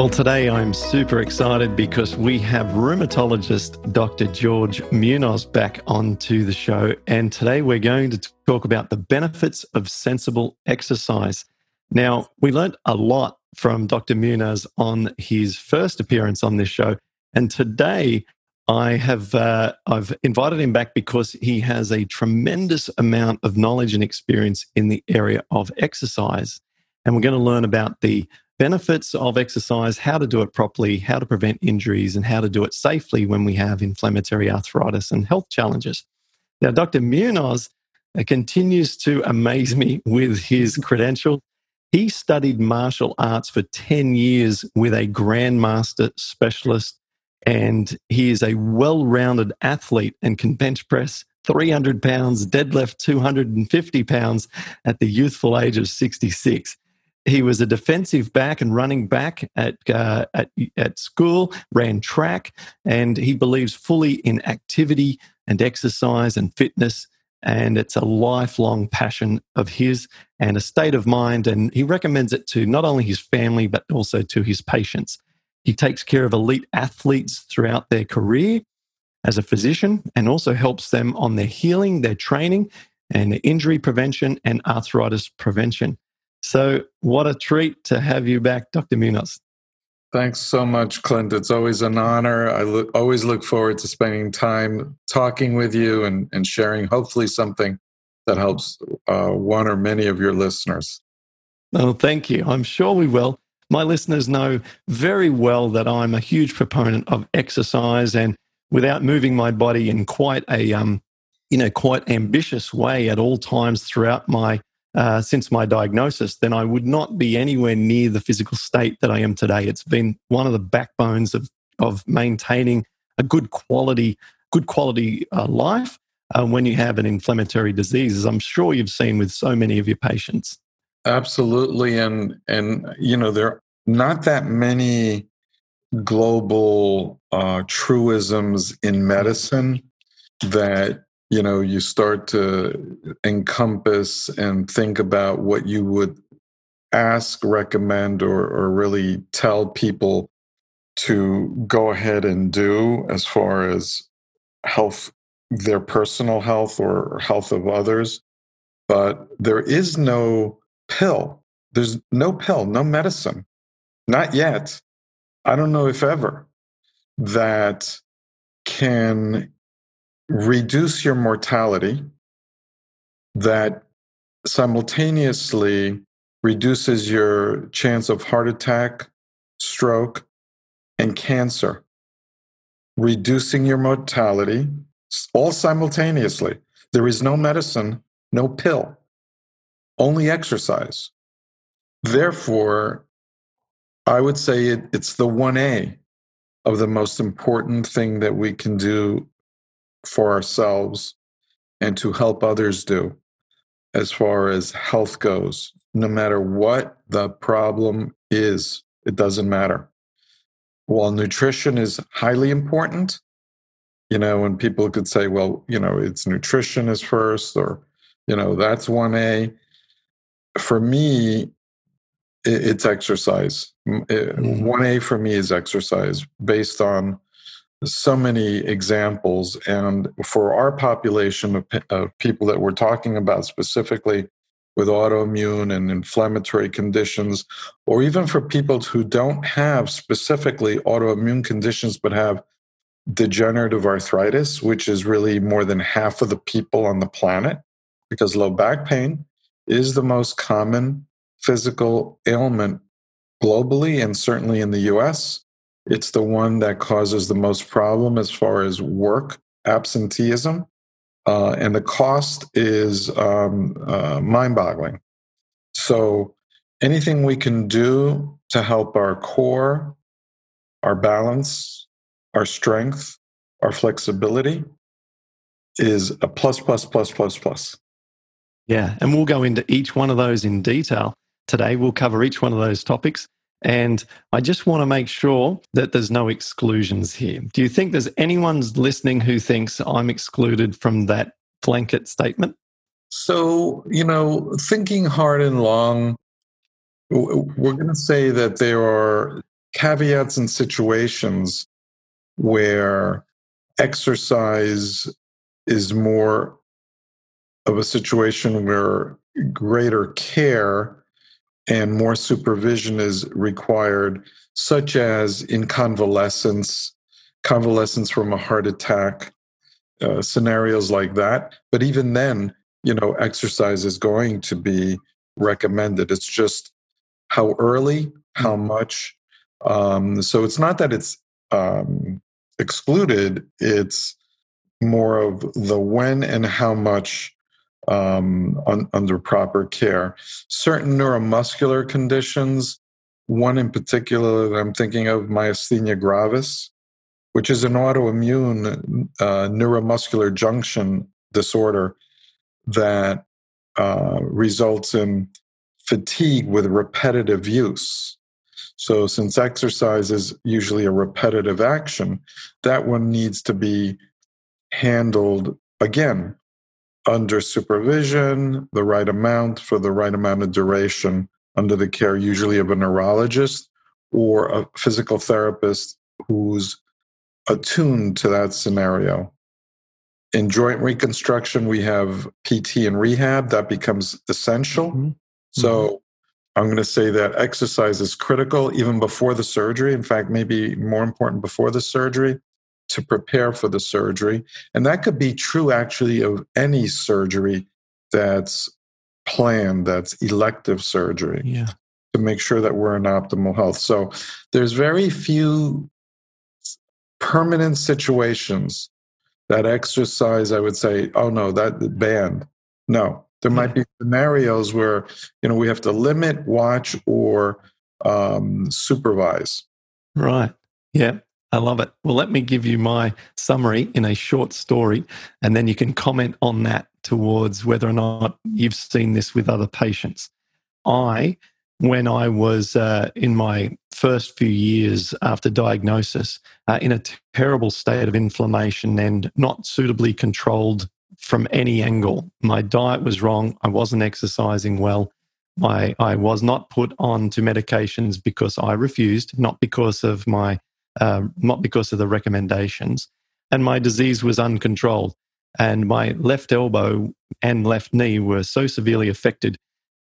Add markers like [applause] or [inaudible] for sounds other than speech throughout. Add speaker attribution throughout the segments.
Speaker 1: Well, today I'm super excited because we have rheumatologist Dr. George Munoz back onto the show. And today we're going to talk about the benefits of sensible exercise. Now, we learned a lot from Dr. Munoz on his first appearance on this show. And today I have uh, I've invited him back because he has a tremendous amount of knowledge and experience in the area of exercise. And we're going to learn about the benefits of exercise, how to do it properly, how to prevent injuries, and how to do it safely when we have inflammatory arthritis and health challenges. Now, Dr. Munoz uh, continues to amaze me [laughs] with his credential. He studied martial arts for 10 years with a grandmaster specialist, and he is a well rounded athlete and can bench press 300 pounds, deadlift 250 pounds at the youthful age of 66 he was a defensive back and running back at, uh, at, at school, ran track, and he believes fully in activity and exercise and fitness. And it's a lifelong passion of his and a state of mind. And he recommends it to not only his family, but also to his patients. He takes care of elite athletes throughout their career as a physician and also helps them on their healing, their training, and injury prevention and arthritis prevention. So, what a treat to have you back, Dr. Munoz.
Speaker 2: Thanks so much, Clint. It's always an honor. I look, always look forward to spending time talking with you and, and sharing, hopefully, something that helps uh, one or many of your listeners.
Speaker 1: Oh, thank you. I'm sure we will. My listeners know very well that I'm a huge proponent of exercise, and without moving my body in quite a um, you know quite ambitious way at all times throughout my uh, since my diagnosis, then I would not be anywhere near the physical state that I am today. It's been one of the backbones of of maintaining a good quality good quality uh, life uh, when you have an inflammatory disease, as I'm sure you've seen with so many of your patients.
Speaker 2: Absolutely, and and you know there are not that many global uh, truisms in medicine that you know you start to encompass and think about what you would ask recommend or, or really tell people to go ahead and do as far as health their personal health or health of others. But there is no pill. There's no pill no medicine. Not yet. I don't know if ever that can reduce your mortality that simultaneously reduces your chance of heart attack, stroke, and cancer. Reducing your mortality all simultaneously. There is no medicine, no pill, only exercise. Therefore, I would say it, it's the 1A of the most important thing that we can do for ourselves and to help others do as far as health goes. No matter what the problem is, it doesn't matter. While nutrition is highly important, you know, when people could say, well, you know, it's nutrition is first, or, you know, that's 1A. For me, it's exercise. 1A eh, mm. for me is exercise based on so many examples. And for our population of, of, people that we're talking about specifically with autoimmune and inflammatory conditions, or even for people who don't have specifically autoimmune conditions but have degenerative arthritis, which is really more than half of the people on the planet, because low back pain is the most common physical ailment globally and certainly in the US. It's the one that causes the most problem as far as work absenteeism. Uh, and the cost is um, uh, mind boggling. So, anything we can do to help our core, our balance, our strength, our flexibility is a plus, plus, plus, plus, plus.
Speaker 1: Yeah. And we'll go into each one of those in detail today. We'll cover each one of those topics. And I just want to make sure that there's no exclusions here. Do you think there's anyone listening who thinks I'm excluded from that blanket statement?
Speaker 2: So, you know, thinking hard and long, we're going to say that there are caveats and situations where exercise is more of a situation where greater care and more supervision is required, such as in convalescence, convalescence from a heart attack, uh, scenarios like that. But even then, you know, exercise is going to be recommended. It's just how early, how mm-hmm. much. Um, so it's not that it's um, excluded, it's more of the when and how much um, un, under proper care. Certain neuromuscular conditions, one in particular that I'm thinking of, myasthenia gravis, which is an autoimmune uh, neuromuscular junction disorder that uh, results in fatigue with repetitive use. So, since exercise is usually a repetitive action, that one needs to be handled again under supervision, the right amount for the right amount of duration, under the care usually of a neurologist or a physical therapist who's attuned to that scenario. In joint reconstruction, we have PT and rehab that becomes essential. Mm-hmm. So mm-hmm. I'm going to say that exercise is critical even before the surgery. In fact, maybe more important before the surgery to prepare for the surgery. And that could be true actually of any surgery that's planned, that's elective surgery.
Speaker 1: Yeah.
Speaker 2: To make sure that we're in optimal health. So there's very few permanent situations that exercise, I would say, oh no, that banned. No, there might be scenarios where you know we have to limit, watch, or um, supervise.
Speaker 1: Right. Yeah. I love it. Well, let me give you my summary in a short story, and then you can comment on that towards whether or not you've seen this with other patients. I, when I was uh, in my first few years after diagnosis, uh, in a terrible state of inflammation and not suitably controlled from any angle. My diet was wrong. I wasn't exercising well. I, I was not put on to medications because I refused, not because of my uh, not because of the recommendations. And my disease was uncontrolled. And my left elbow and left knee were so severely affected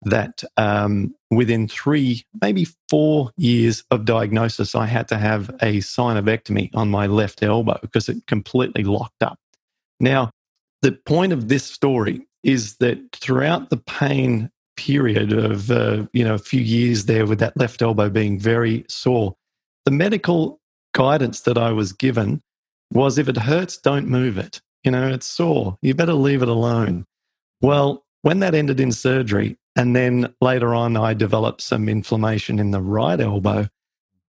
Speaker 1: that um, within three, maybe four years of diagnosis, I had to have a synovectomy on my left elbow because it completely locked up. Now, the point of this story is that throughout the pain period of uh, you know a few years there with that left elbow being very sore the medical guidance that I was given was if it hurts, don't move it. You know, it's sore. You better leave it alone. Well, when that ended in surgery, and then later on, I developed some inflammation in the right elbow.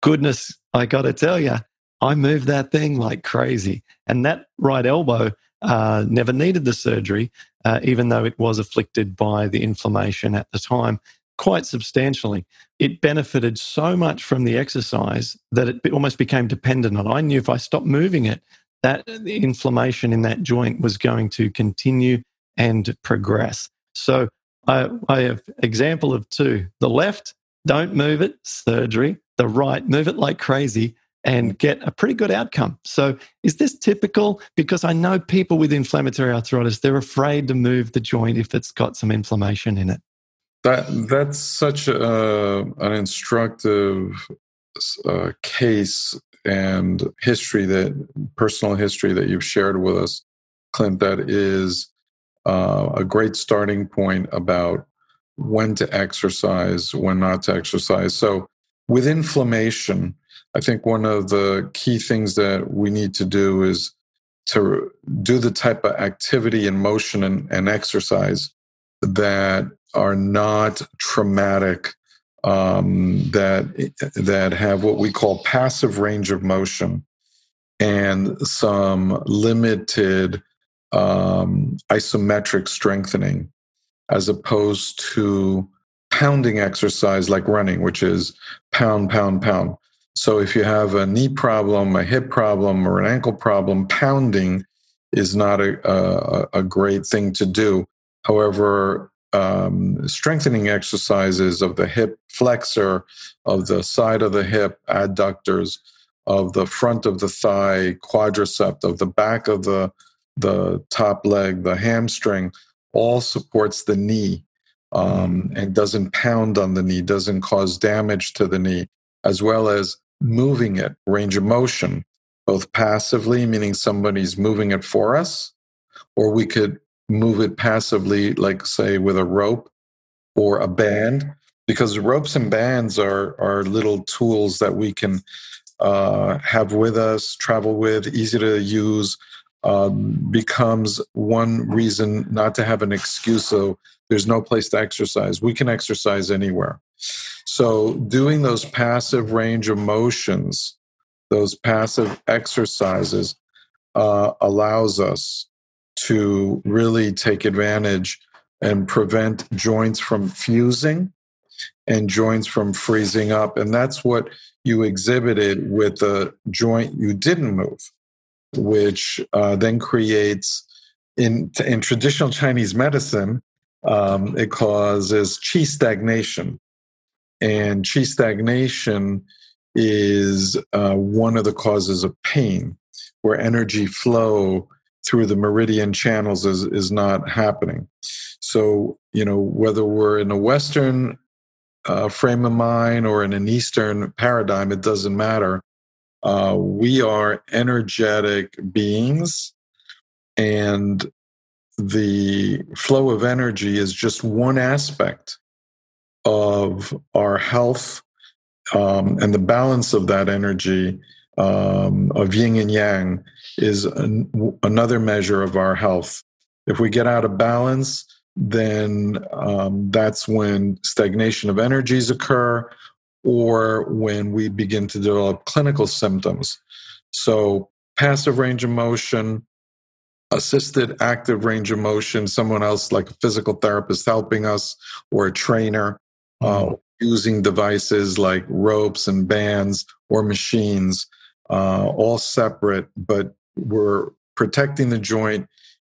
Speaker 1: Goodness, I got to tell you, I moved that thing like crazy. And that right elbow uh, never needed the surgery, uh, even though it was afflicted by the inflammation at the time quite substantially. It benefited so much from the exercise that it almost became dependent on. I knew if I stopped moving it, that uh, the inflammation in that joint was going to continue and progress. So I, I have example of two. The left, don't move it, surgery. The right, move it like crazy and get a pretty good outcome. So is this typical? Because I know people with inflammatory arthritis, they're afraid to move the joint if it's got some inflammation in it.
Speaker 2: That that's such a, an instructive uh, case and history that personal history that you've shared with us, Clint. That is uh, a great starting point about when to exercise, when not to exercise. So, with inflammation, I think one of the key things that we need to do is to do the type of activity and motion and, and exercise that are not traumatic um, that that have what we call passive range of motion and some limited um, isometric strengthening, as opposed to pounding exercise like running, which is pound, pound, pound. So if you have a knee problem, a hip problem, or an ankle problem, pounding is not a, a, a great thing to do. However, um, strengthening exercises of the hip flexor, of the side of the hip adductors, of the front of the thigh quadricep, of the back of the the top leg, the hamstring, all supports the knee um, mm. and doesn't pound on the knee, doesn't cause damage to the knee, as well as moving it, range of motion, both passively, meaning somebody's moving it for us, or we could move it passively, like say with a rope or a band, because ropes and bands are are little tools that we can uh, have with us, travel with, easy to use. Um, becomes one reason not to have an excuse. So there's no place to exercise. We can exercise anywhere. So doing those passive range of motions, those passive exercises, uh, allows us to really take advantage and prevent joints from fusing and joints from freezing up. And that's what you exhibited with the joint you didn't move, which uh, then creates, in, in traditional Chinese medicine, um, it causes qi stagnation. And qi stagnation is uh, one of the causes of pain, where energy flow through the meridian channels is, is not happening. So, you know, whether we're in a Western uh, frame of mind or in an Eastern paradigm, it doesn't matter. Uh, we are energetic beings, and the flow of energy is just one aspect of our health um, and the balance of that energy um, of yin and yang is an, another measure of our health. If we get out of balance, then um, that's when stagnation of energies occur or when we begin to develop clinical symptoms. So, passive range of motion, assisted active range of motion, someone else like a physical therapist helping us or a trainer, uh, mm-hmm. uh, using devices like ropes and bands or machines, uh, all separate, but we're protecting the joint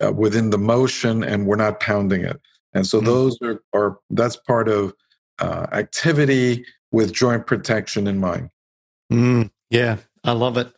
Speaker 2: uh, within the motion and we're not pounding it. And so mm-hmm. those are, are, that's part of uh, activity with joint protection in mind.
Speaker 1: Mm, yeah, I love it.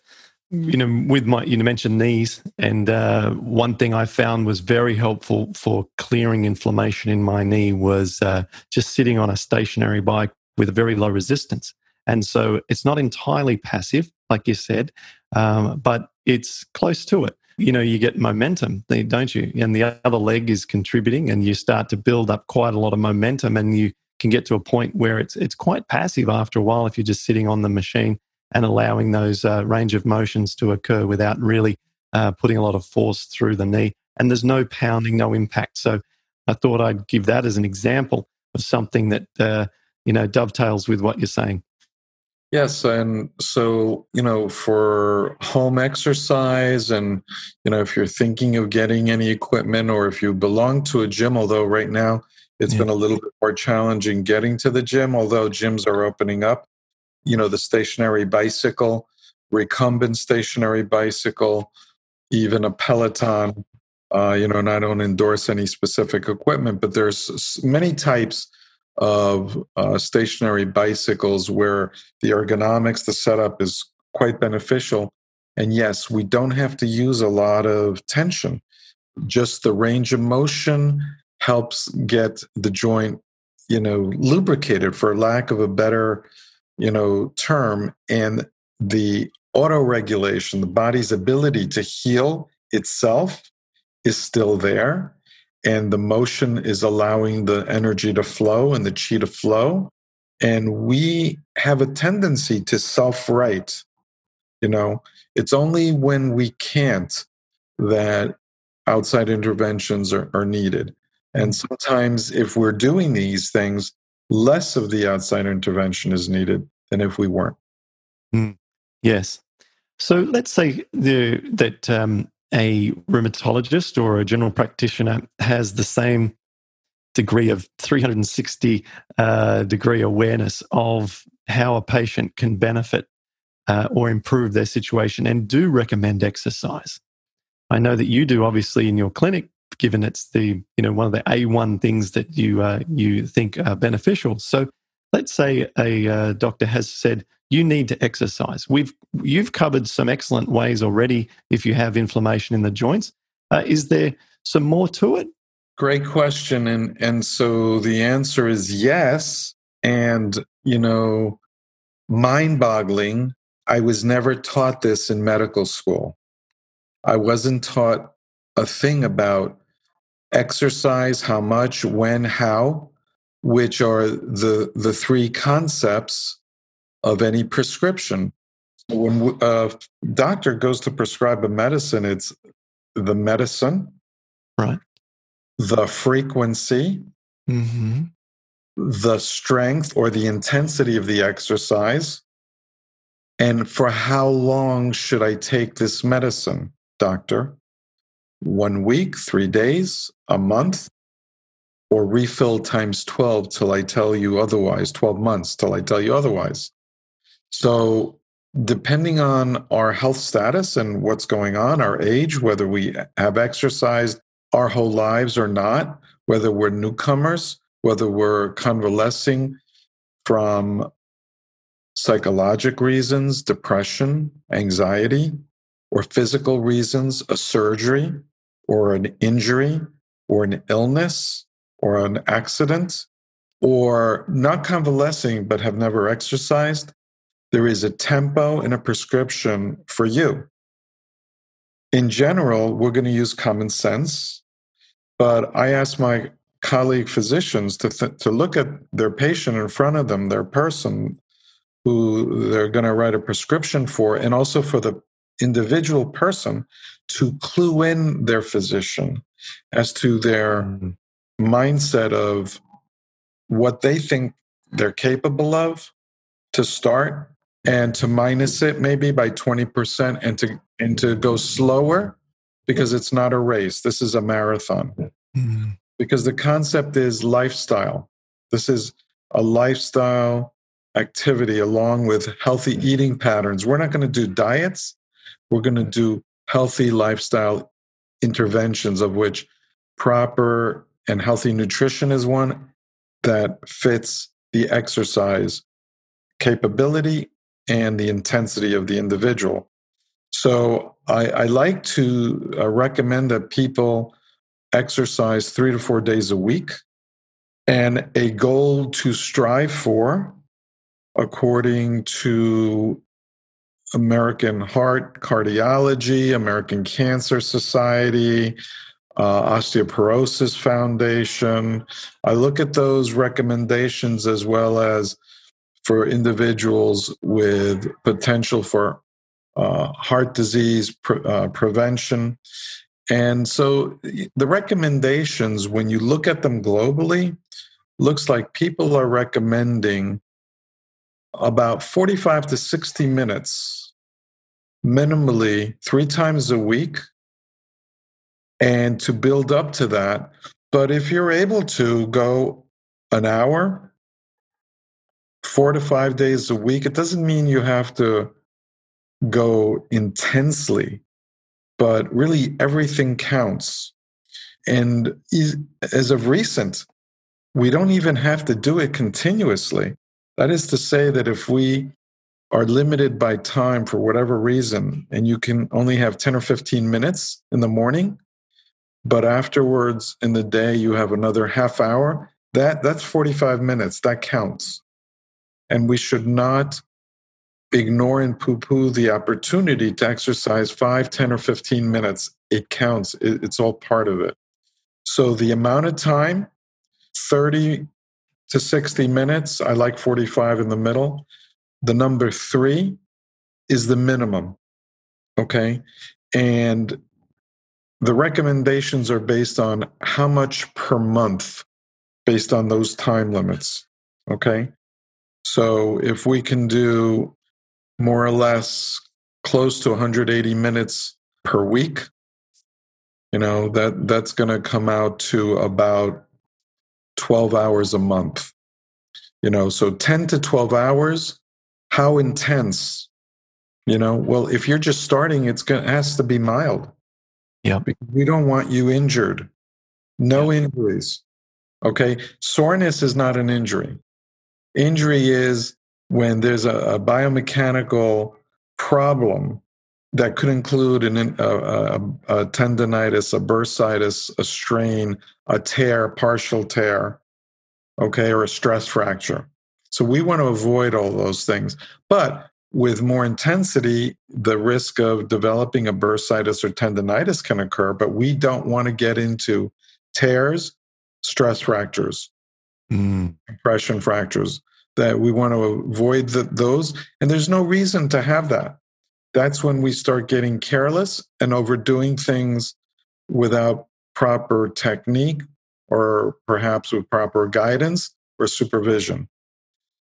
Speaker 1: You know, with my, you mentioned knees, and uh, one thing I found was very helpful for clearing inflammation in my knee was uh, just sitting on a stationary bike with a very low resistance. And so it's not entirely passive, like you said, um, but it's close to it you know, you get momentum, don't you? And the other leg is contributing, and you start to build up quite a lot of momentum, and you can get to a point where it's it's quite passive after a while if you're just sitting on the machine and allowing those uh, range of motions to occur without really uh, putting a lot of force through the knee. And there's no pounding, no impact. So I thought I'd give that as an example of something that uh, you know dovetails with what you're saying.
Speaker 2: Yes, and so you know, for home exercise, and you know, if you're thinking of getting any equipment, or if you belong to a gym, although right now it's yeah. been a little bit more challenging getting to the gym, although gyms are opening up. You know, the stationary bicycle, recumbent stationary bicycle, even a Peloton. Uh, you know, and I don't endorse any specific equipment, but there's many types of uh, stationary bicycles where the ergonomics, the setup is quite beneficial. And yes, we don't have to use a lot of tension. Just the range of motion helps get the joint, you know, lubricated for lack of a better, you know, term. And the auto regulation, the body's ability to heal itself is still there and the motion is allowing the energy to flow and the chi to flow. And we have a tendency to self right. You know, it's only when we can't that outside interventions are, are needed. And sometimes, if we're doing these things, less of the outside intervention is needed than if we weren't.
Speaker 1: Mm, yes. So let's say the, that um, a rheumatologist or a general practitioner has the same degree of 360 uh, degree awareness of how a patient can benefit uh, or improve their situation and do recommend exercise. I know that you do, obviously, in your clinic, given it's the you know one of the A1 things that you uh, you think are beneficial. So let's say a uh, doctor has said you need to exercise. We've you've covered some excellent ways already. If you have inflammation in the joints, uh, is there some more to it?
Speaker 2: Great question, and and so the answer is yes. And you know, mind-boggling. I was never taught this in medical school. I wasn't taught a thing about exercise, how much, when, how, which are the the three concepts of any prescription. When a doctor goes to prescribe a medicine, it's the medicine,
Speaker 1: right?
Speaker 2: The frequency,
Speaker 1: mm-hmm.
Speaker 2: the strength or the intensity of the exercise, and for how long should I take this medicine, doctor? One week, three days, a month, or refill times 12 till I tell you otherwise, 12 months till I tell you otherwise. So, depending on our health status and what's going on, our age, whether we have exercised our whole lives or not, whether we're newcomers, whether we're convalescing from psychologic reasons, depression, anxiety, or physical reasons, a surgery or an injury or an illness or an accident, or not convalescing but have never exercised, there is a tempo and a prescription for you. In general, we're going to use common sense, but I ask my colleague physicians to, th- to look at their patient in front of them, their person who they're going to write a prescription for, and also for the individual person to clue in their physician as to their mm-hmm. Mindset of what they think they're capable of to start and to minus it maybe by 20% and to and to go slower because it's not a race. This is a marathon. Mm-hmm. because the concept is lifestyle. This is a lifestyle activity along with healthy eating patterns. We're not going to do diets. We're going to do healthy lifestyle interventions of which proper and healthy nutrition is one that fits the exercise capability and the intensity of the individual. So I, I like to uh, recommend that people exercise three to four days a week and a goal to strive for according to American Heart Cardiology, American Cancer Society, uh, Osteoporosis Foundation. I look at those recommendations as well as for individuals with potential for uh, heart disease pre- uh, prevention. And so the recommendations, when you look at them globally, looks like people are recommending about 45 to 60 minutes minimally three times a week and to build up to that. But if you're able to go an hour, four to five days a week. It doesn't mean you have to go intensely, but really everything counts. And as of recent, we don't even have to do it continuously. That is to say, that if we are limited by time for whatever reason, and you can only have 10 or 15 minutes in the morning, but afterwards in the day you have another half hour, that, that's 45 minutes. That counts. And we should not ignore and poo poo the opportunity to exercise 5, 10, or 15 minutes. It counts, it's all part of it. So the amount of time 30 to 60 minutes, I like 45 in the middle. The number three is the minimum. Okay. And the recommendations are based on how much per month based on those time limits. Okay. So if we can do more or less close to 180 minutes per week, you know, that that's going to come out to about 12 hours a month. You know, so 10 to 12 hours, how intense? You know, well, if you're just starting, it's going to has to be mild.
Speaker 1: Yeah.
Speaker 2: We don't want you injured. No yeah. injuries. Okay. Soreness is not an injury. Injury is when there's a, a biomechanical problem that could include an, a, a, a, tendonitis, a bursitis, a strain, a tear, partial tear, okay, or a stress fracture. So we want to avoid all those things. But with more intensity, the risk of developing a bursitis or tendonitis can occur, but we don't want to get into tears, stress fractures, mm. compression fractures. That we want to avoid the, those, and there's no reason to have that. That's when we start getting careless and overdoing things without proper technique or perhaps with proper guidance or supervision.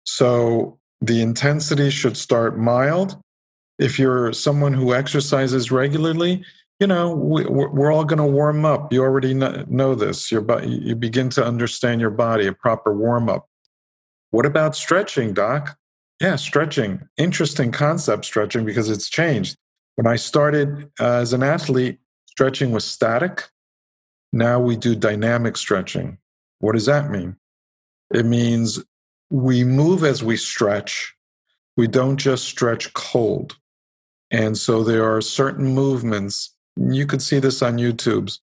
Speaker 2: So the intensity should start mild. If you're someone who exercises regularly, you know, we, are all going to warm up. You already know this. Your you begin to understand your body, a proper warm up. What about stretching, doc? Yeah, stretching. Interesting concept, stretching, because it's changed. When I started uh, as an athlete, stretching was static. Now we do dynamic stretching. What does that mean? It means we move as we stretch. We don't just stretch cold. And so there are certain movements. You could see this on YouTube's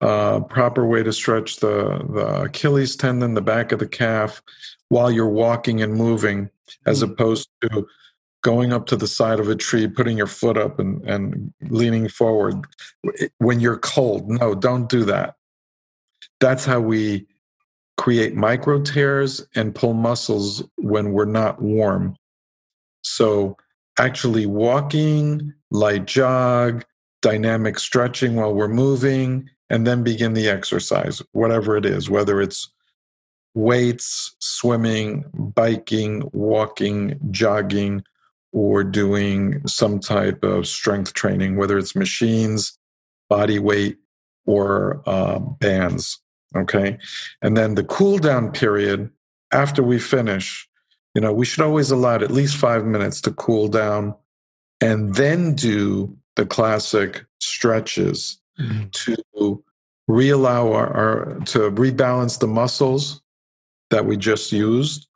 Speaker 2: uh, proper way to stretch the, the Achilles tendon, the back of the calf, while you're walking and moving, as mm-hmm. opposed to going up to the side of a tree, putting your foot up and, and leaning forward when you're cold. No, don't do that. That's how we create micro tears and pull muscles when we're not warm. So, actually, walking, light jog, dynamic stretching while we're moving, and then begin the exercise, whatever it is, whether it's weights, swimming, biking, walking, jogging, or doing some type of strength training, whether it's machines, body weight, or uh, bands. Okay. And then the cool down period after we finish, you know, we should always allow at least five minutes to cool down and then do the classic stretches mm-hmm. to reallow our, our, to rebalance the muscles that we just used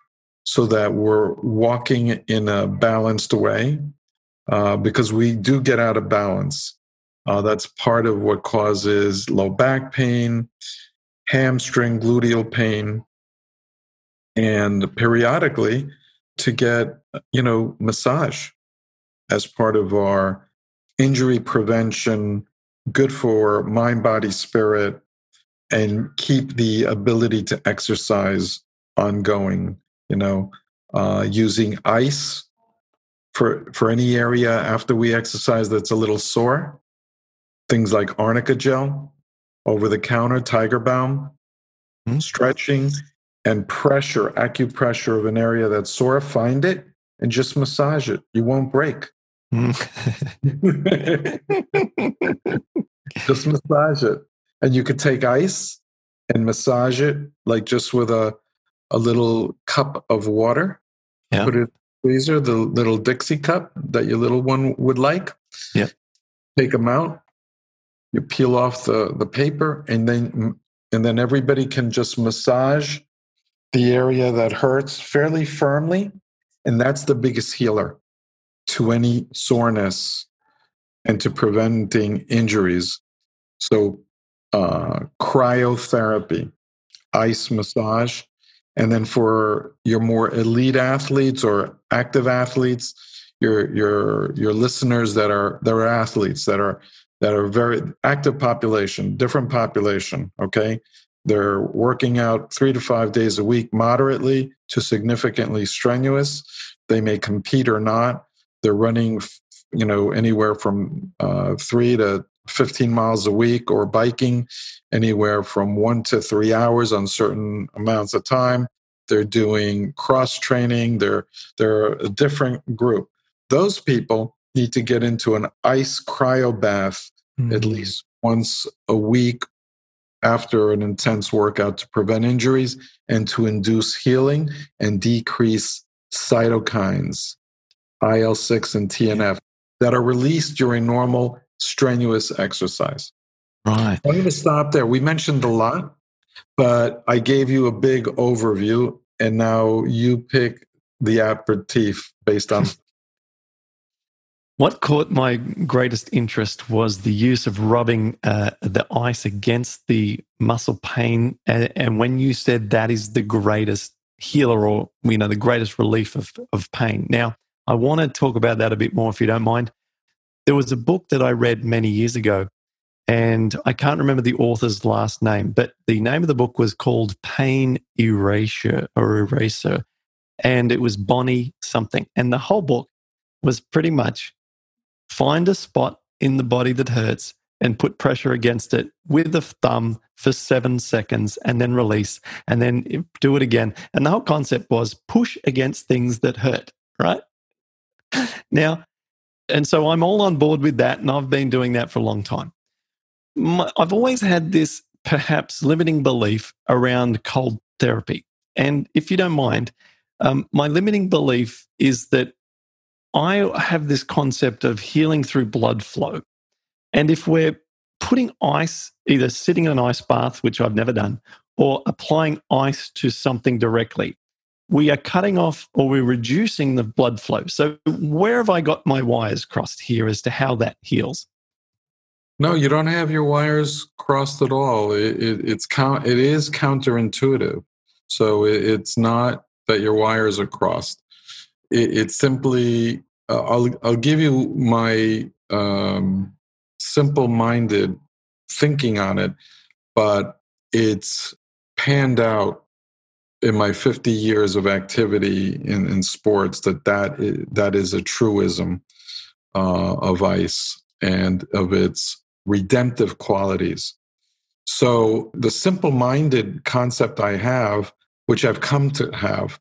Speaker 2: so that we're walking in a balanced way uh, because we do get out of balance. Uh, that's part of what causes low back pain, hamstring, gluteal pain, and periodically to get, you know, massage as part of our injury prevention, good for mind, body, spirit, and keep the ability to exercise ongoing, you know, uh, using ice for, for any area after we exercise that's a little sore. Things like arnica gel, over the counter tiger balm, mm-hmm. stretching and pressure, acupressure of an area that's sore, find it and just massage it. You won't break. [laughs] Mm. just massage it. And you could take ice and massage it like just with a a little cup of water. Yeah. Put it in the freezer, the little Dixie cup that your little one would like.
Speaker 1: Yeah.
Speaker 2: Take them out, you peel off the, the paper and then and then everybody can just massage the area that hurts fairly firmly. And that's the biggest healer to any soreness and to preventing injuries. So uh, cryotherapy ice massage and then for your more elite athletes or active athletes your your your listeners that are that are athletes that are that are very active population, different population, okay? They're working out three to five days a week, moderately to significantly strenuous. They may compete or not. They're running, you know, anywhere from uh, three to 15 miles a week or biking anywhere from one to three hours on certain amounts of time. they're doing cross training, they're, they're a different group. Those people need to get into an ice cryo bath mm. at least once a week after an intense workout to prevent injuries and to induce healing and decrease cytokines, IL 6 and TNF, that are released during normal strenuous exercise.
Speaker 1: Right.
Speaker 2: I'm going to stop there. We mentioned a lot, but I gave you a big overview, and now you pick the aperitif based on [laughs]
Speaker 1: What caught my greatest interest was the use of rubbing uh, the ice against the muscle pain. And, and, when you said that is the greatest healer or, you know, the greatest relief of, of pain. Now, I want to talk about that a bit more if you don't mind. There was a book that I read many years ago, and I can't remember the author's last name, but the name of the book was called Pain Erasure or Eraser. And it was Bonnie something. And the whole book was pretty much find a spot in the body that hurts and put pressure against it with the thumb for seven seconds and then release and then do it again. And the whole concept was push against things that hurt, right? [laughs] Now, and so I'm all on board with that, and I've been doing that for a long time. I've always had this perhaps limiting belief around cold therapy. And if you don't mind, um, my limiting belief is that I have this concept of healing through blood flow. And if we're putting ice, either sitting in an ice bath, which I've never done, or applying ice to something directly, we are cutting off or we're reducing the blood flow. So, where have I got my wires crossed here as to how that heals?
Speaker 2: No, you don't have your wires crossed at all. It, it, it's count. It is counterintuitive. So it, it's not that your wires are crossed it, it's simply I'll I'll give you my um, simple-minded thinking on it, but it's panned out in my 50 years of activity in, in sports that that is, that is a truism uh, of ice and of its redemptive qualities. So the simple-minded concept I have, which I've come to have,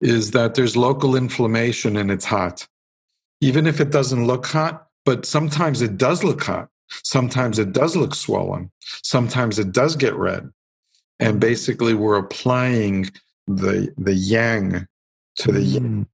Speaker 2: is that there's local inflammation and it's hot. Even if it doesn't look hot, but sometimes it does look hot. Sometimes it does look swollen. Sometimes it does get red. And basically, we're applying the, the yang to the mm. yin,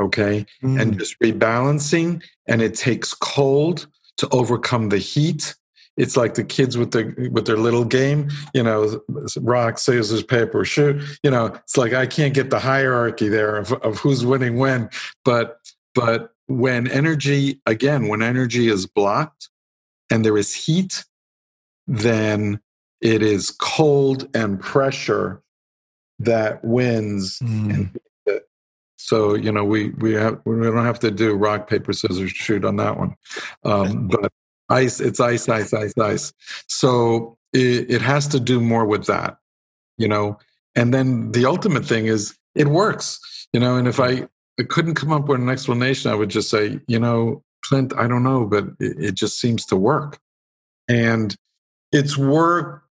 Speaker 2: okay? Mm. And just rebalancing. And it takes cold to overcome the heat it's like the kids with their with their little game you know rock scissors paper shoot you know it's like i can't get the hierarchy there of, of who's winning when but but when energy again when energy is blocked and there is heat then it is cold and pressure that wins. Mm. so you know we we have we don't have to do rock paper scissors shoot on that one. Um, but ice it's ice ice ice ice. So it, it has to do more with that you know? And then the ultimate thing is it works you know? And if i, I couldn't come up with an explanation i would just say you know clint i don't know but it, it just seems to work and it's worked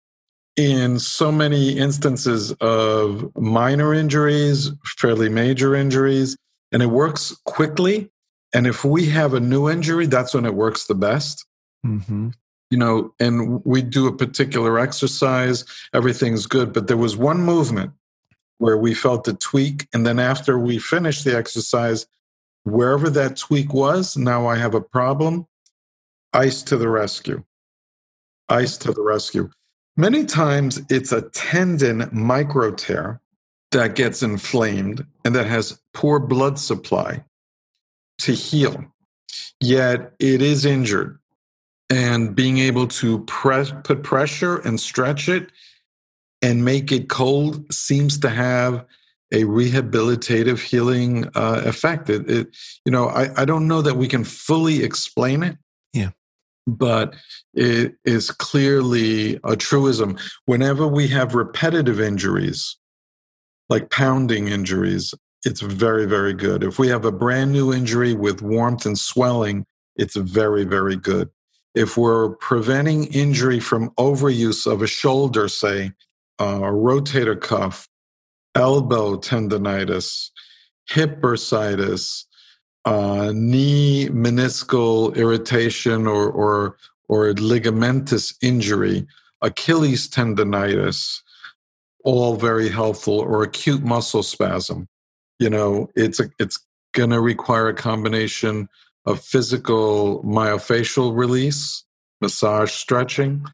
Speaker 2: in so many instances of minor injuries fairly major injuries and it works quickly and if we have a new injury that's when it works the best Mm-hmm. You know, and we do a particular exercise, everything's good. But there was one movement where we felt a tweak. And then after we finished the exercise, wherever that tweak was, now I have a problem. Ice to the rescue. Ice to the rescue. Many times it's a tendon micro tear that gets inflamed and that has poor blood supply to heal. Yet it is injured and being able to press, put pressure and stretch it and make it cold seems to have a rehabilitative healing uh, effect. It, it, you know, I, I don't know that we can fully explain it.
Speaker 1: Yeah.
Speaker 2: But it is clearly a truism. Whenever we have repetitive injuries, like pounding injuries, it's very, very good. If we have a brand new injury with warmth and swelling, it's very, very good if we're preventing injury from overuse of a shoulder, say, uh, rotator cuff, elbow tendonitis, hip bursitis, uh, knee meniscal irritation or, or, or ligamentous injury, Achilles tendonitis, all very helpful, or acute muscle spasm. You know, it's it's going to require a combination of physical myofascial release, massage stretching,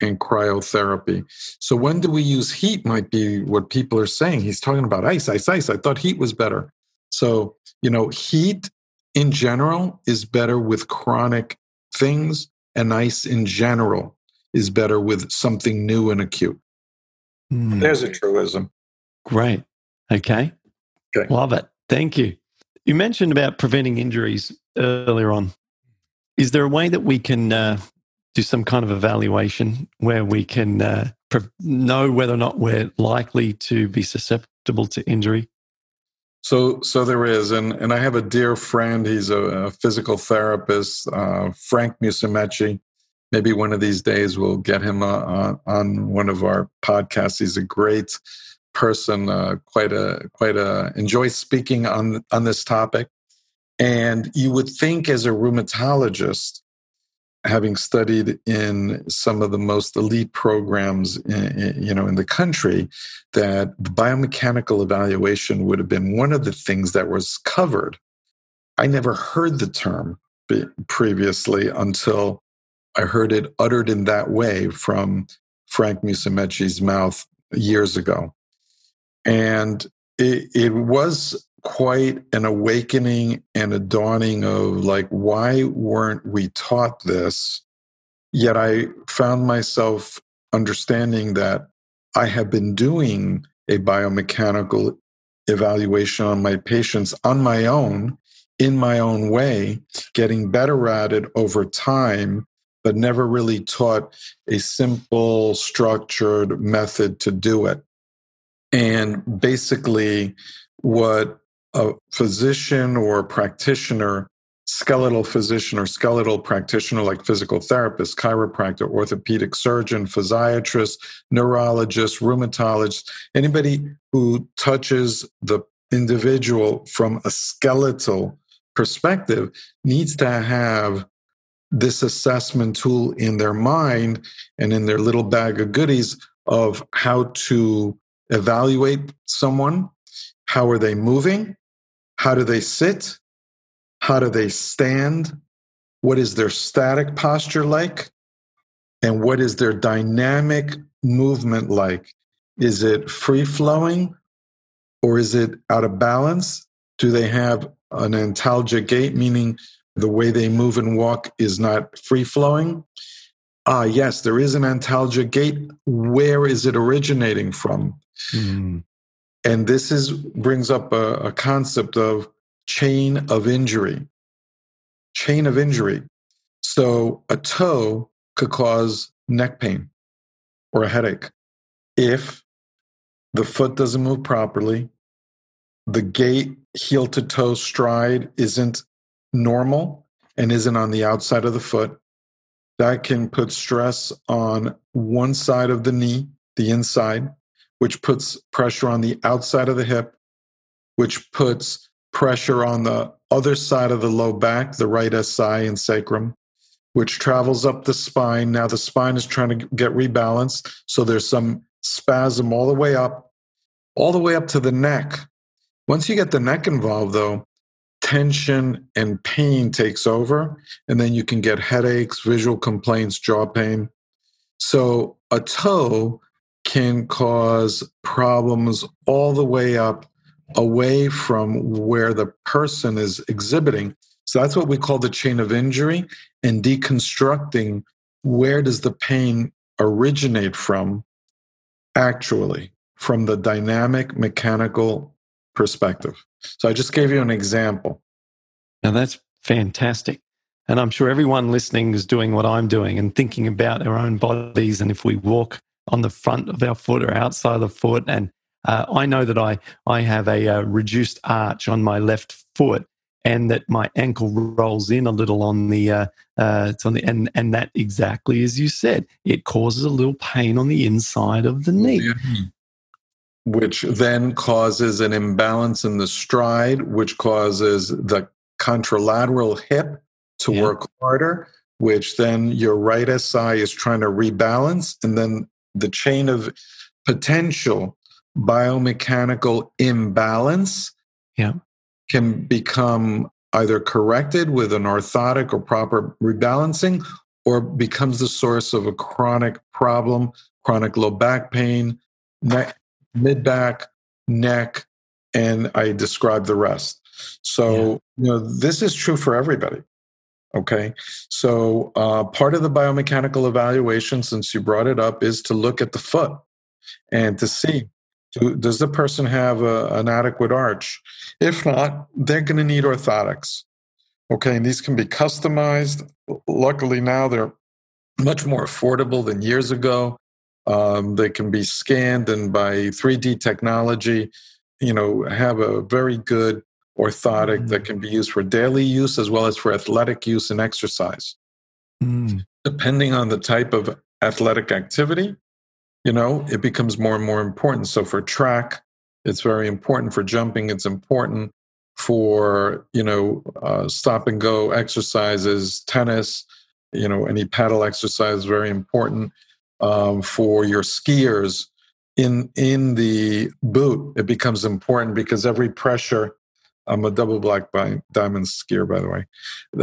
Speaker 2: and cryotherapy. So when do we use heat might be what people are saying. He's talking about ice, ice, ice. I thought heat was better. So, you know, heat in general is better with chronic things, and ice in general is better with something new and acute. Mm. There's a truism.
Speaker 1: Great. Okay. okay. Love it. Thank you. You mentioned about preventing injuries earlier on. Is there a way that we can uh, do some kind of evaluation where we can uh, pre- know whether or not we're likely to be susceptible to injury?
Speaker 2: So, so there is, and and I have a dear friend. He's a, a physical therapist, uh, Frank Musumeci. Maybe one of these days we'll get him uh, on, on one of our podcasts. He's a great person, uh, quite a quite a enjoy speaking on on this topic. And you would think, as a rheumatologist, having studied in some of the most elite programs in, you know in the country that the biomechanical evaluation would have been one of the things that was covered. I never heard the term previously until i heard it uttered in that way from frank musumeci's mouth years ago. And it, it was quite an awakening and a dawning of like, why weren't we taught this? Yet I found myself understanding that I have been doing a biomechanical evaluation on my patients on my own, in my own way, getting better at it over time, but never really taught a simple, structured method to do it. And basically, what a physician or practitioner, skeletal physician or skeletal practitioner like physical therapist, chiropractor, orthopedic surgeon, physiatrist, neurologist, rheumatologist, anybody who touches the individual from a skeletal perspective needs to have this assessment tool in their mind and in their little bag of goodies of how to evaluate someone how are they moving how do they sit? How do they stand? What is their static posture like? And what is their dynamic movement like? Is it free flowing or is it out of balance? Do they have an antalgic gait, meaning the way they move and walk is not free flowing? Ah, yes, there is an antalgic gait. Where is it originating from? Mm. And this is brings up a, a concept of chain of injury. Chain of injury. So a toe could cause neck pain or a headache if the foot doesn't move properly, the gait heel to toe stride isn't normal and isn't on the outside of the foot. That can put stress on one side of the knee, the inside, which puts pressure on the outside of the hip, which puts pressure on the other side of the low back, the right SI and sacrum, which travels up the spine. Now the spine is trying to get rebalanced. So there's some spasm all the way up, all the way up to the neck. Once you get the neck involved, though, tension and pain takes over. And then you can get headaches, visual complaints, jaw pain. So a toe can cause problems all the way up away from where the person is exhibiting. So that's what we call the chain of injury and deconstructing where does the pain originate from actually from the dynamic mechanical perspective. So I just gave you an example.
Speaker 1: Now that's fantastic. And I'm sure everyone listening is doing what I'm doing and thinking about their own bodies. And if we walk on the front of our foot or outside of the foot. And uh, I know that I, I have a, uh, reduced arch on my left foot and that my ankle rolls in a little on the uh, uh, it's on the and and that exactly as you said, it causes a little pain on the inside of the knee.
Speaker 2: which then causes an imbalance in the stride, which causes the contralateral hip to yeah. work harder, which then your right SI is trying to rebalance. And then the chain of potential biomechanical imbalance
Speaker 1: yeah.
Speaker 2: can become either corrected with an orthotic or proper rebalancing or becomes the source of a chronic problem, chronic low back pain, neck, mid back, neck, and I describe the rest. So, yeah. you know, this is true for everybody. Okay. So, uh, part of the biomechanical evaluation, since you brought it up, is to look at the foot and to see do, does the person have a, an adequate arch? If not, they're going to need orthotics. Okay. And these can be customized. Luckily, now they're much more affordable than years ago. Um, they can be scanned and by 3D technology, you know, have a very good orthotic mm. that can be used for daily use as well as for athletic use and exercise. Mm. Depending on the type of athletic activity, you know, it becomes more and more important. So for track, it's very important. For jumping, it's important. For, you know, uh, stop and go exercises, tennis, you know, any paddle exercise, very important. Um, for your skiers, in in the boot, it becomes important because every pressure I'm a double black diamond skier, by the way.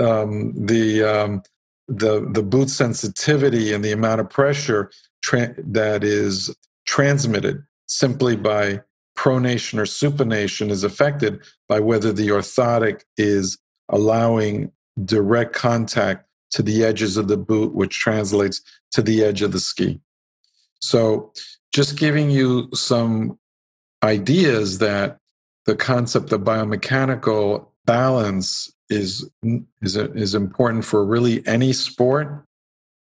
Speaker 2: Um, the um, the the boot sensitivity and the amount of pressure tra- that is transmitted simply by pronation or supination is affected by whether the orthotic is allowing direct contact to the edges of the boot, which translates to the edge of the ski. So, just giving you some ideas that the concept of biomechanical balance is is is important for really any sport.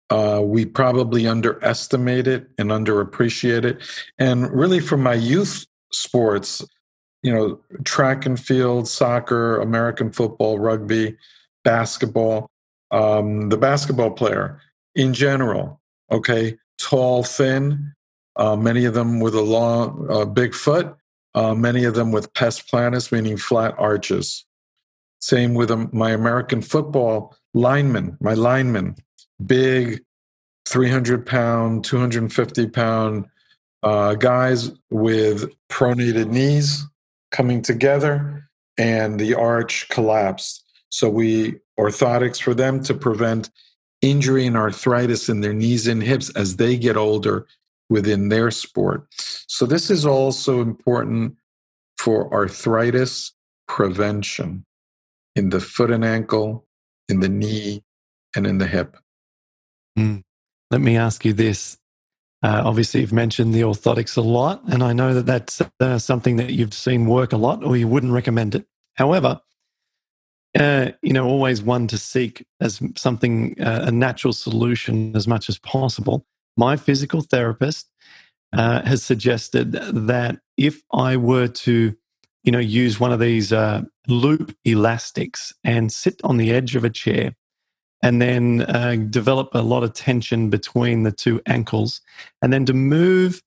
Speaker 2: Uh, we probably underestimate it and underappreciate it, and really for my youth sports, you know, track and field, soccer, American football, rugby, basketball. Um, the basketball player in general, okay, tall, thin, uh, many of them with a long, uh, big foot, uh, many of them with pes planus, meaning flat arches. Same with um, my American football linemen, my linemen, big 300 pound, 250 pound uh, guys with pronated knees coming together and the arch collapsed. So we orthotics for them to prevent injury and arthritis in their knees and hips as they get older within their sport. So, this is also important for arthritis prevention in the foot and ankle, in the knee, and in the hip.
Speaker 1: Mm. Let me ask you this. Uh, obviously, you've mentioned the orthotics a lot, and I know that that's uh, something that you've seen work a lot, or you wouldn't recommend it. However, uh, you know, always one to seek as something, uh, a natural solution as much as possible my physical therapist uh, has suggested that if I were to, you know, use one of these uh, loop elastics and sit on the edge of a chair and then uh, develop a lot of tension between the two ankles, and then to move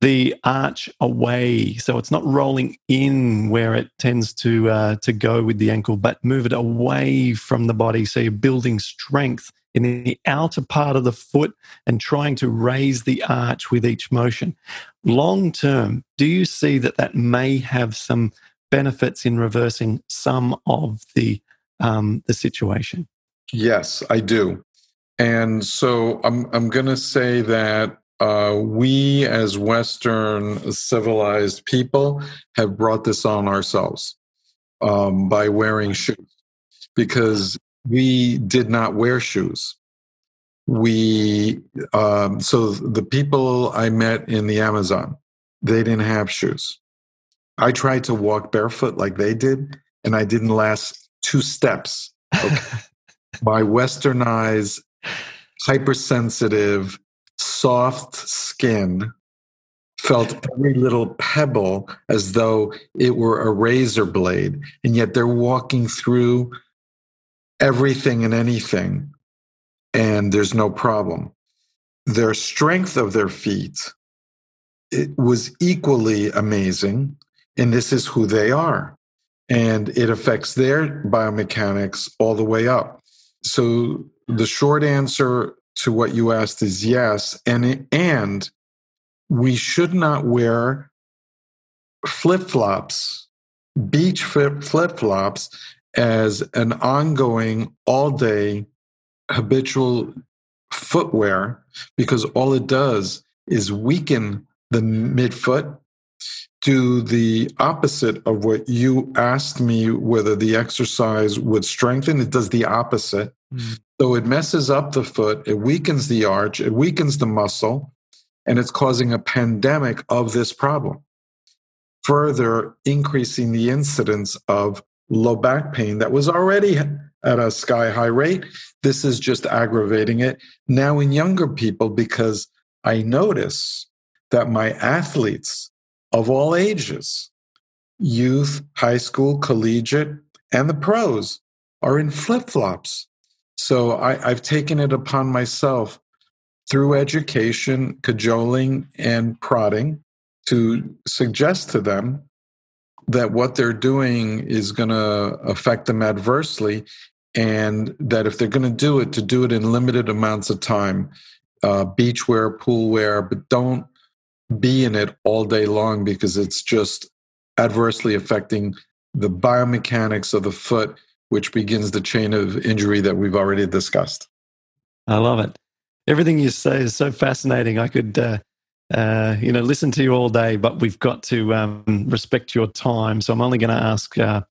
Speaker 1: the arch away so it's not rolling in where it tends to uh, to go with the ankle but move it away from the body. So you're building strength in the outer part of the foot and trying to raise the arch with each motion. Long term, do you see that that may have some benefits in reversing some of the um, the situation?
Speaker 2: Yes, I do. And so I'm I'm going to say that uh, we as Western civilized people have brought this on ourselves um, by wearing shoes because we did not wear shoes. We um, so the people I met in the Amazon, they didn't have shoes. I tried to walk barefoot like they did, and I didn't last two steps. Okay. [laughs] My westernized, hypersensitive, soft skin felt every little pebble as though it were a razor blade, and yet they're walking through everything and anything, and there's no problem. Their strength of their feet it was equally amazing. And this is who they are. And it affects their biomechanics all the way up. So the short answer to what you asked is yes. And, and we should not wear flip flops, beach flip flops, as an ongoing, all day, habitual footwear because all it does is weaken the midfoot do the opposite of what you asked me whether the exercise would strengthen it does the opposite mm. so it messes up the foot it weakens the arch it weakens the muscle and it's causing a pandemic of this problem further increasing the incidence of low back pain that was already at a sky high rate this is just aggravating it now in younger people because i notice that my athletes of all ages, youth, high school, collegiate, and the pros, are in flip flops. So I, I've taken it upon myself through education, cajoling, and prodding to suggest to them that what they're doing is going to affect them adversely and that if they're going to do it to do it in limited amounts of time uh, beach wear pool wear but don't be in it all day long because it's just adversely affecting the biomechanics of the foot, which begins the chain of injury that we've already discussed.
Speaker 1: I love it. Everything you say is so fascinating. I could, uh, uh, you know, listen to you all day, but we've got to um, respect your time. So I'm only going to ask uh,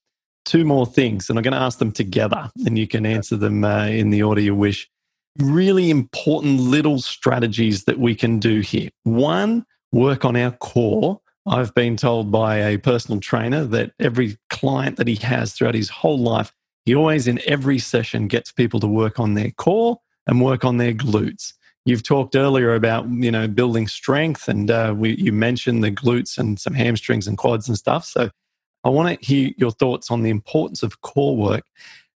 Speaker 1: two more things, and I'm going to ask them together, and you can answer them uh, in the order you wish. Really important little strategies that we can do here. One, work on our core. I've been told by a personal trainer that every client that he has throughout his whole life, he always in every session gets people to work on their core and work on their glutes. You've talked earlier about you know building strength, and uh, we, you mentioned the glutes and some hamstrings and quads and stuff. So I want to hear your thoughts on the importance of core work.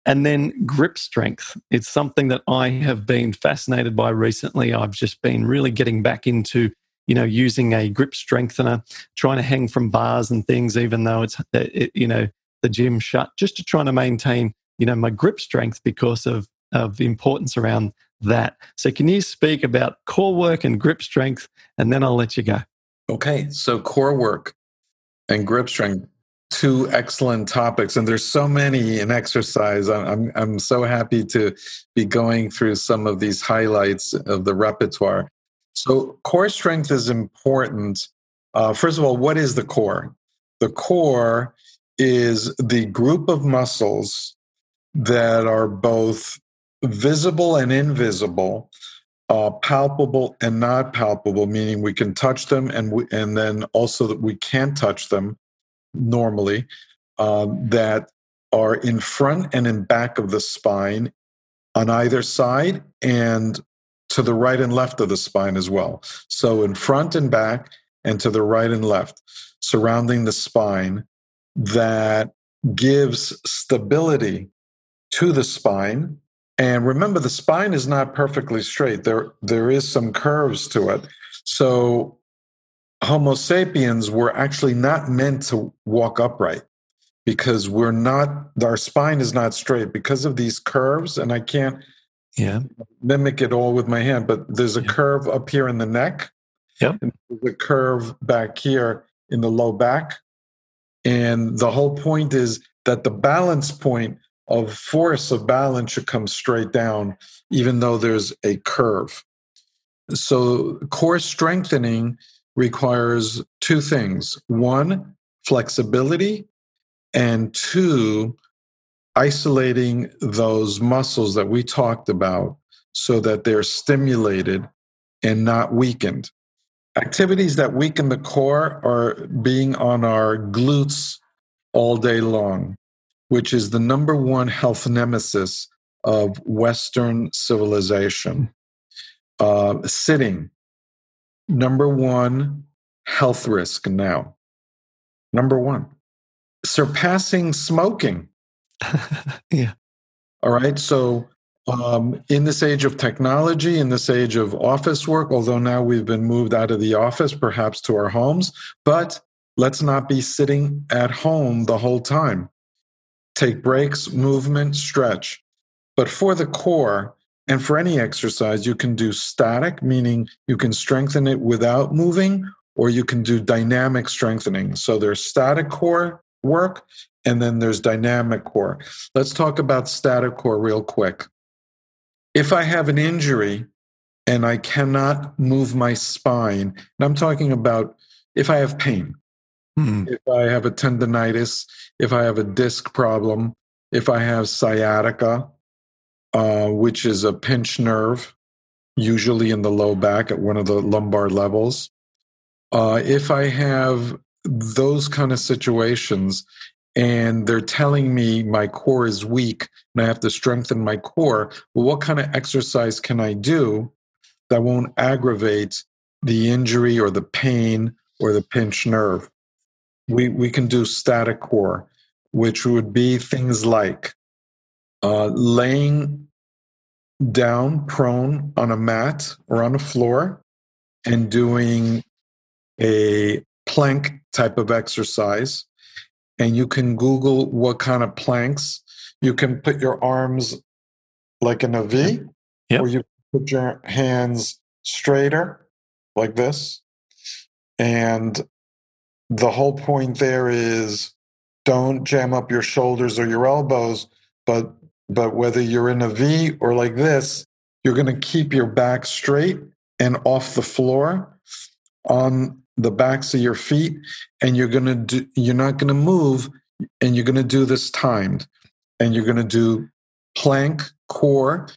Speaker 1: And then grip strength. It's something that I have been fascinated by recently. I've just been really getting back into you know, using a grip strengthener, trying to hang from bars and things, even though it's, it, you know, the gym shut, just to try to maintain, you know, my grip strength because of, of the importance around that. So, can you speak about core work and grip strength? And then I'll let you go.
Speaker 2: Okay. So, core work and grip strength, two excellent topics. And there's so many in exercise. I'm, I'm so happy to be going through some of these highlights of the repertoire. So, core strength is important. Uh, first of all, what is the core? The core is the group of muscles that are both visible and invisible, uh, palpable and not palpable, meaning we can touch them and we, and then also that we can't touch them normally, uh, that are in front and in back of the spine on either side and to the right and left of the spine as well. So in front and back, and to the right and left, surrounding the spine, that gives stability to the spine. And remember, the spine is not perfectly straight. There, there is some curves to it. So Homo sapiens were actually not meant to walk upright because we're not, our spine is not straight because of these curves. And I can't
Speaker 1: yeah
Speaker 2: mimic it all with my hand but there's a yeah. curve up here in the neck
Speaker 1: yep
Speaker 2: and there's a curve back here in the low back and the whole point is that the balance point of force of balance should come straight down even though there's a curve. So core strengthening requires two things. One flexibility and two isolating those muscles that we talked about so that they're stimulated and not weakened. Activities that weaken the core are being on our glutes all day long, which is the number one health nemesis of Western civilization. Uh, sitting, number one health risk now. Number one. Surpassing smoking [laughs]
Speaker 1: yeah.
Speaker 2: All right. So Um, in this age of technology, in this age of office work, although now we've been moved out of the office, perhaps to our homes, but let's not be sitting at home the whole time. Take breaks, movement, stretch. But for the core, and for any exercise, you can do static, meaning you can strengthen it without moving, or you can do dynamic strengthening. So there's static core work, and then there's dynamic core. Let's talk about static core real quick. If I have an injury and I cannot move my spine, and I'm talking about if I have pain, hmm. if I have a tendonitis, if I have a disc problem, if I have sciatica, uh, which is a pinched nerve, usually in the low back at one of the lumbar levels. Uh, if I have those kind of situations and they're telling me my core is weak and I have to strengthen my core, well, what kind of exercise can I do that won't aggravate the injury or the pain or the pinched nerve? We, we can do static core, which would be things like uh, laying down prone on a mat or on a floor and doing a plank type of exercise. And you can Google what kind of planks. You can put your arms like in a V, yep. or you put your hands straighter like this. And the whole point there is don't jam up your shoulders or your elbows, but but whether you're in a V or like this, you're going to keep your back straight and off the floor on the backs of your feet and you're going to do you're not going to move and you're going to do this timed. And you're going to do plank core.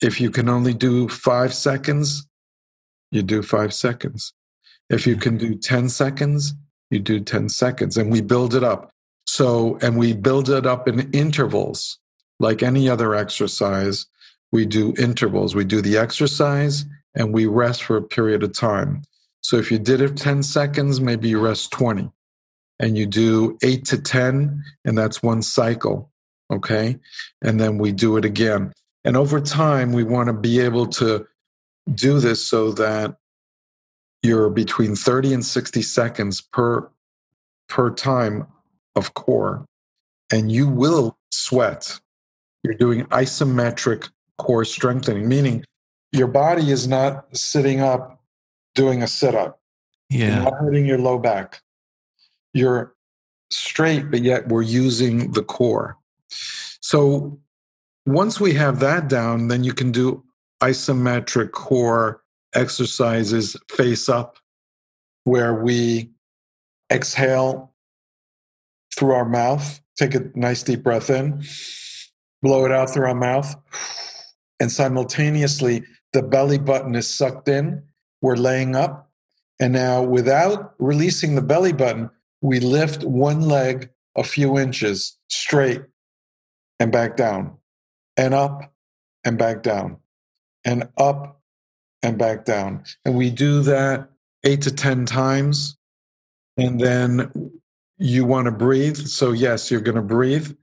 Speaker 2: If you can only do 5 seconds you do 5 seconds. If you hmm. can do 10 seconds you do 10 seconds and we build it up so and we build it up in intervals like any other exercise, we do intervals. We do the exercise and we rest for a period of time. So if you did it 10 seconds, maybe you rest 20. And you do 8 to 10, and that's one cycle. Okay. And then we do it again. And over time, we want to be able to do this so that you're between 30 and 60 seconds per per time of core and you will sweat you're doing isometric core strengthening, meaning your body is not sitting up doing a sit up.
Speaker 1: Yeah.
Speaker 2: You're not hurting your low back. You're straight, but yet we're using the core. So once we have that down, then you can do isometric core exercises face up, where we exhale through our mouth, take a nice deep breath in blow it out through our mouth, and simultaneously the belly button is sucked in. We're laying up. And now, without releasing the belly button, we lift one leg a few inches straight and back down, and up and back down, and up and back down. And we do that eight to 10 times. And then you want to breathe. So, yes, you're going to breathe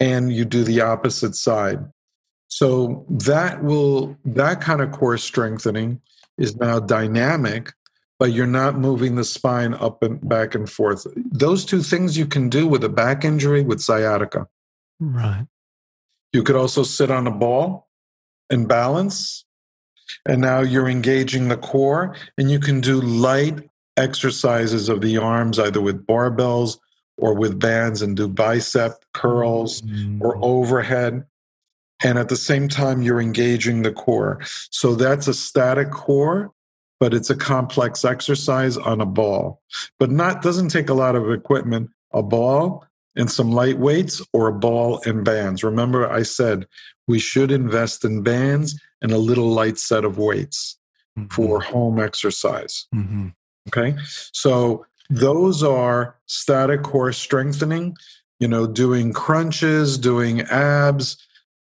Speaker 2: and you do the opposite side. So that will that kind of core strengthening is now dynamic, but you're not moving the spine up and back and forth. Those two things you can do with a back injury with sciatica.
Speaker 1: Right.
Speaker 2: You could also sit on a ball and balance. And now you're engaging the core, and you can do light exercises of the arms, either with barbells or with bands and do bicep curls mm-hmm. or overhead. And at the same time, you're engaging the core. So that's a static core, but it's a complex exercise on a ball. But not doesn't take a lot of equipment. A ball and some light weights or a ball and bands. Remember, I said we should invest in bands and a little light set of weights mm-hmm. for home exercise. Mm-hmm. Okay. So those are static core strengthening, you know, doing crunches, doing abs.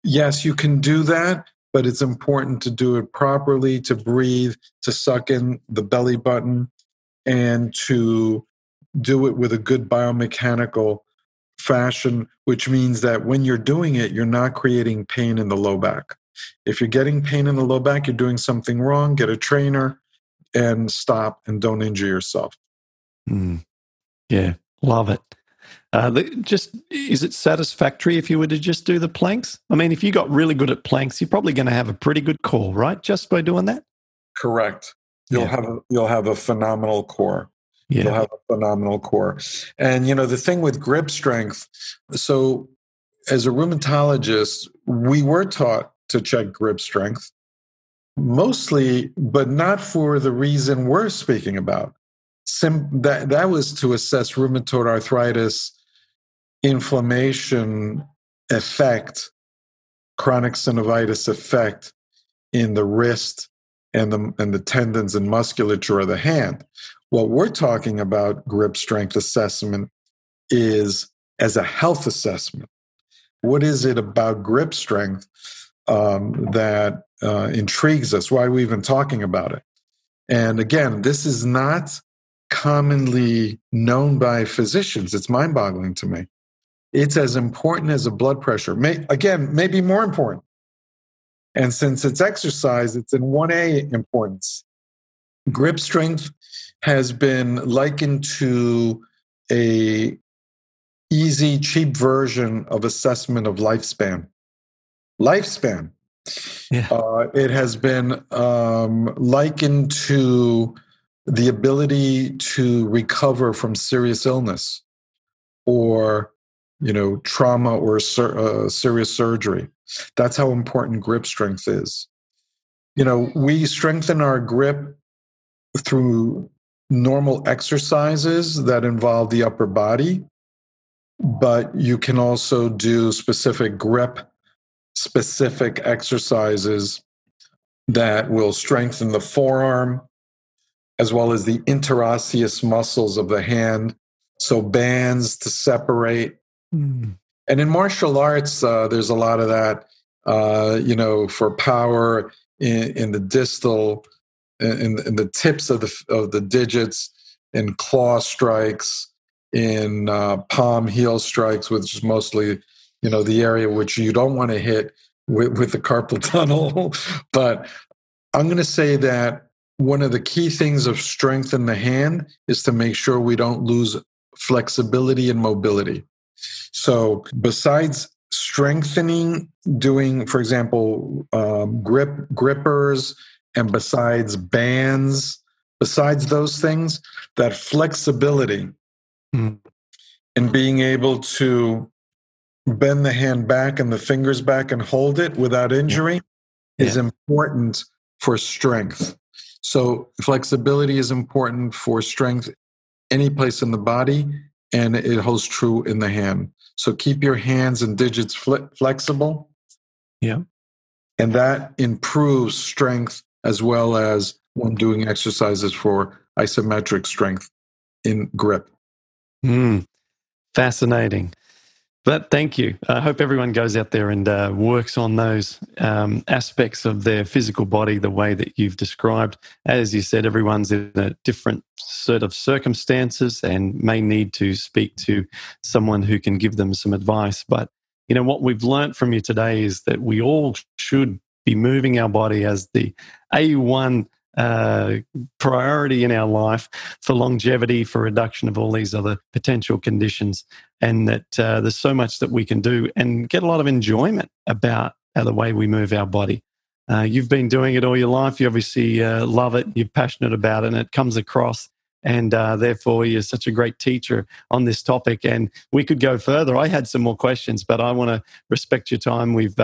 Speaker 2: Yes, you can do that, but it's important to do it properly, to breathe, to suck in the belly button, and to do it with a good biomechanical fashion, which means that when you're doing it, you're not creating pain in the low back. If you're getting pain in the low back, you're doing something wrong, get a trainer and stop and don't injure yourself.
Speaker 1: Mm. Yeah, love it. Uh, the, just is it satisfactory if you were to just do the planks? I mean, if you got really good at planks, you're probably going to have a pretty good core, right? Just by doing that.
Speaker 2: Correct. You'll
Speaker 1: Yeah.
Speaker 2: have a, you'll have a phenomenal core.
Speaker 1: Yeah.
Speaker 2: You'll have a phenomenal core. And you know the thing with grip strength. So, as a rheumatologist, we were taught to check grip strength, mostly, but not for the reason we're speaking about. Sim- that that was to assess rheumatoid arthritis inflammation effect, chronic synovitis effect in the wrist and the and the tendons and musculature of the hand. What we're talking about grip strength assessment is as a health assessment. What is it about grip strength um, that uh, intrigues us? Why are we even talking about it? And again, this is not commonly known by physicians. It's mind boggling to me. It's as important as a blood pressure. May, again, maybe more important. And since it's exercise, it's in 1A importance. Grip strength has been likened to a easy, cheap version of assessment of lifespan. Lifespan.
Speaker 1: Yeah.
Speaker 2: Uh, it has been um, likened to the ability to recover from serious illness or you know trauma or sur- uh, serious surgery that's how important grip strength is you know we strengthen our grip through normal exercises that involve the upper body but you can also do specific grip specific exercises that will strengthen the forearm as well as the interosseous muscles of the hand so bands to separate
Speaker 1: Mm.
Speaker 2: and in martial arts, uh, there's a lot of that. Uh, you know, for power in, in the distal, in, in the tips of the of the digits, in claw strikes, in uh, palm heel strikes, which is mostly, you know, the area which you don't want to hit with, with the carpal [laughs] tunnel. but I'm going to say that one of the key things of strength in the hand is to make sure we don't lose flexibility and mobility. So, besides strengthening, doing, for example, um, grip grippers, and besides bands, besides those things, that flexibility
Speaker 1: Mm.
Speaker 2: and being able to bend the hand back and the fingers back and hold it without injury is important for strength. So, flexibility is important for strength any place in the body, and it holds true in the hand. So, keep your hands and digits fle- flexible.
Speaker 1: Yeah.
Speaker 2: And that improves strength as well as when doing exercises for isometric strength in grip.
Speaker 1: Mm. Fascinating. But thank you. I hope everyone goes out there and uh, works on those um, aspects of their physical body the way that you've described. As you said, everyone's in a different sort of circumstances and may need to speak to someone who can give them some advice. But you know what we've learned from you today is that we all should be moving our body as the A1 uh, priority in our life for longevity, for reduction of all these other potential conditions, and that uh, there's so much that we can do and get a lot of enjoyment about the way we move our body. Uh, you've been doing it all your life. You obviously uh, love it. You're passionate about it, and it comes across. And uh, therefore, you're such a great teacher on this topic. And we could go further. I had some more questions, but I want to respect your time. We've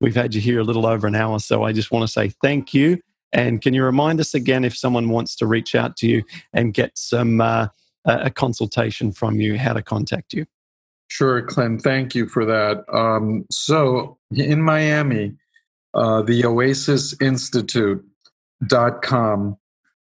Speaker 1: we've had you here a little over an hour, so I just want to say thank you. And can you remind us again if someone wants to reach out to you and get some uh, a consultation from you, how to contact you?
Speaker 2: Sure, Clint. Thank you for that. Um, so in Miami, uh, the Oasis Institute.com,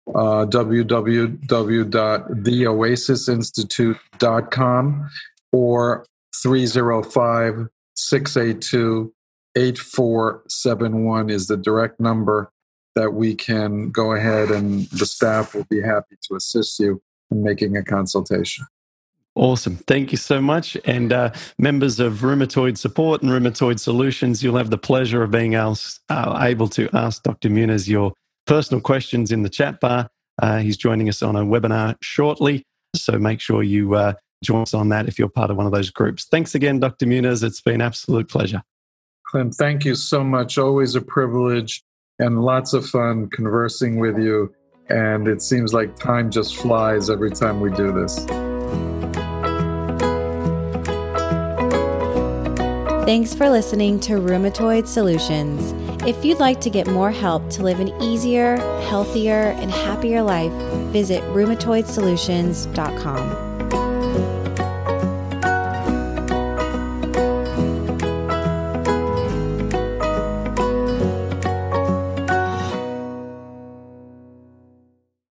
Speaker 2: uh, www.theoasisinstitute.com, or 305 682 8471 is the direct number that we can go ahead and the staff will be happy to assist you in making a consultation.
Speaker 1: Awesome. Thank you so much. And uh, members of Rheumatoid Support and Rheumatoid Solutions, you'll have the pleasure of being able, uh, able to ask Dr. Munoz your personal questions in the chat bar. Uh, he's joining us on a webinar shortly. So make sure you uh, join us on that if you're part of one of those groups. Thanks again, Dr. Munoz. It's been absolute pleasure.
Speaker 2: Clint, thank you so much. Always a privilege and lots of fun conversing with you. And it seems like time just flies every time we do this.
Speaker 3: Thanks for listening to Rheumatoid Solutions. If you'd like to get more help to live an easier, healthier, and happier life, visit rheumatoidsolutions.com.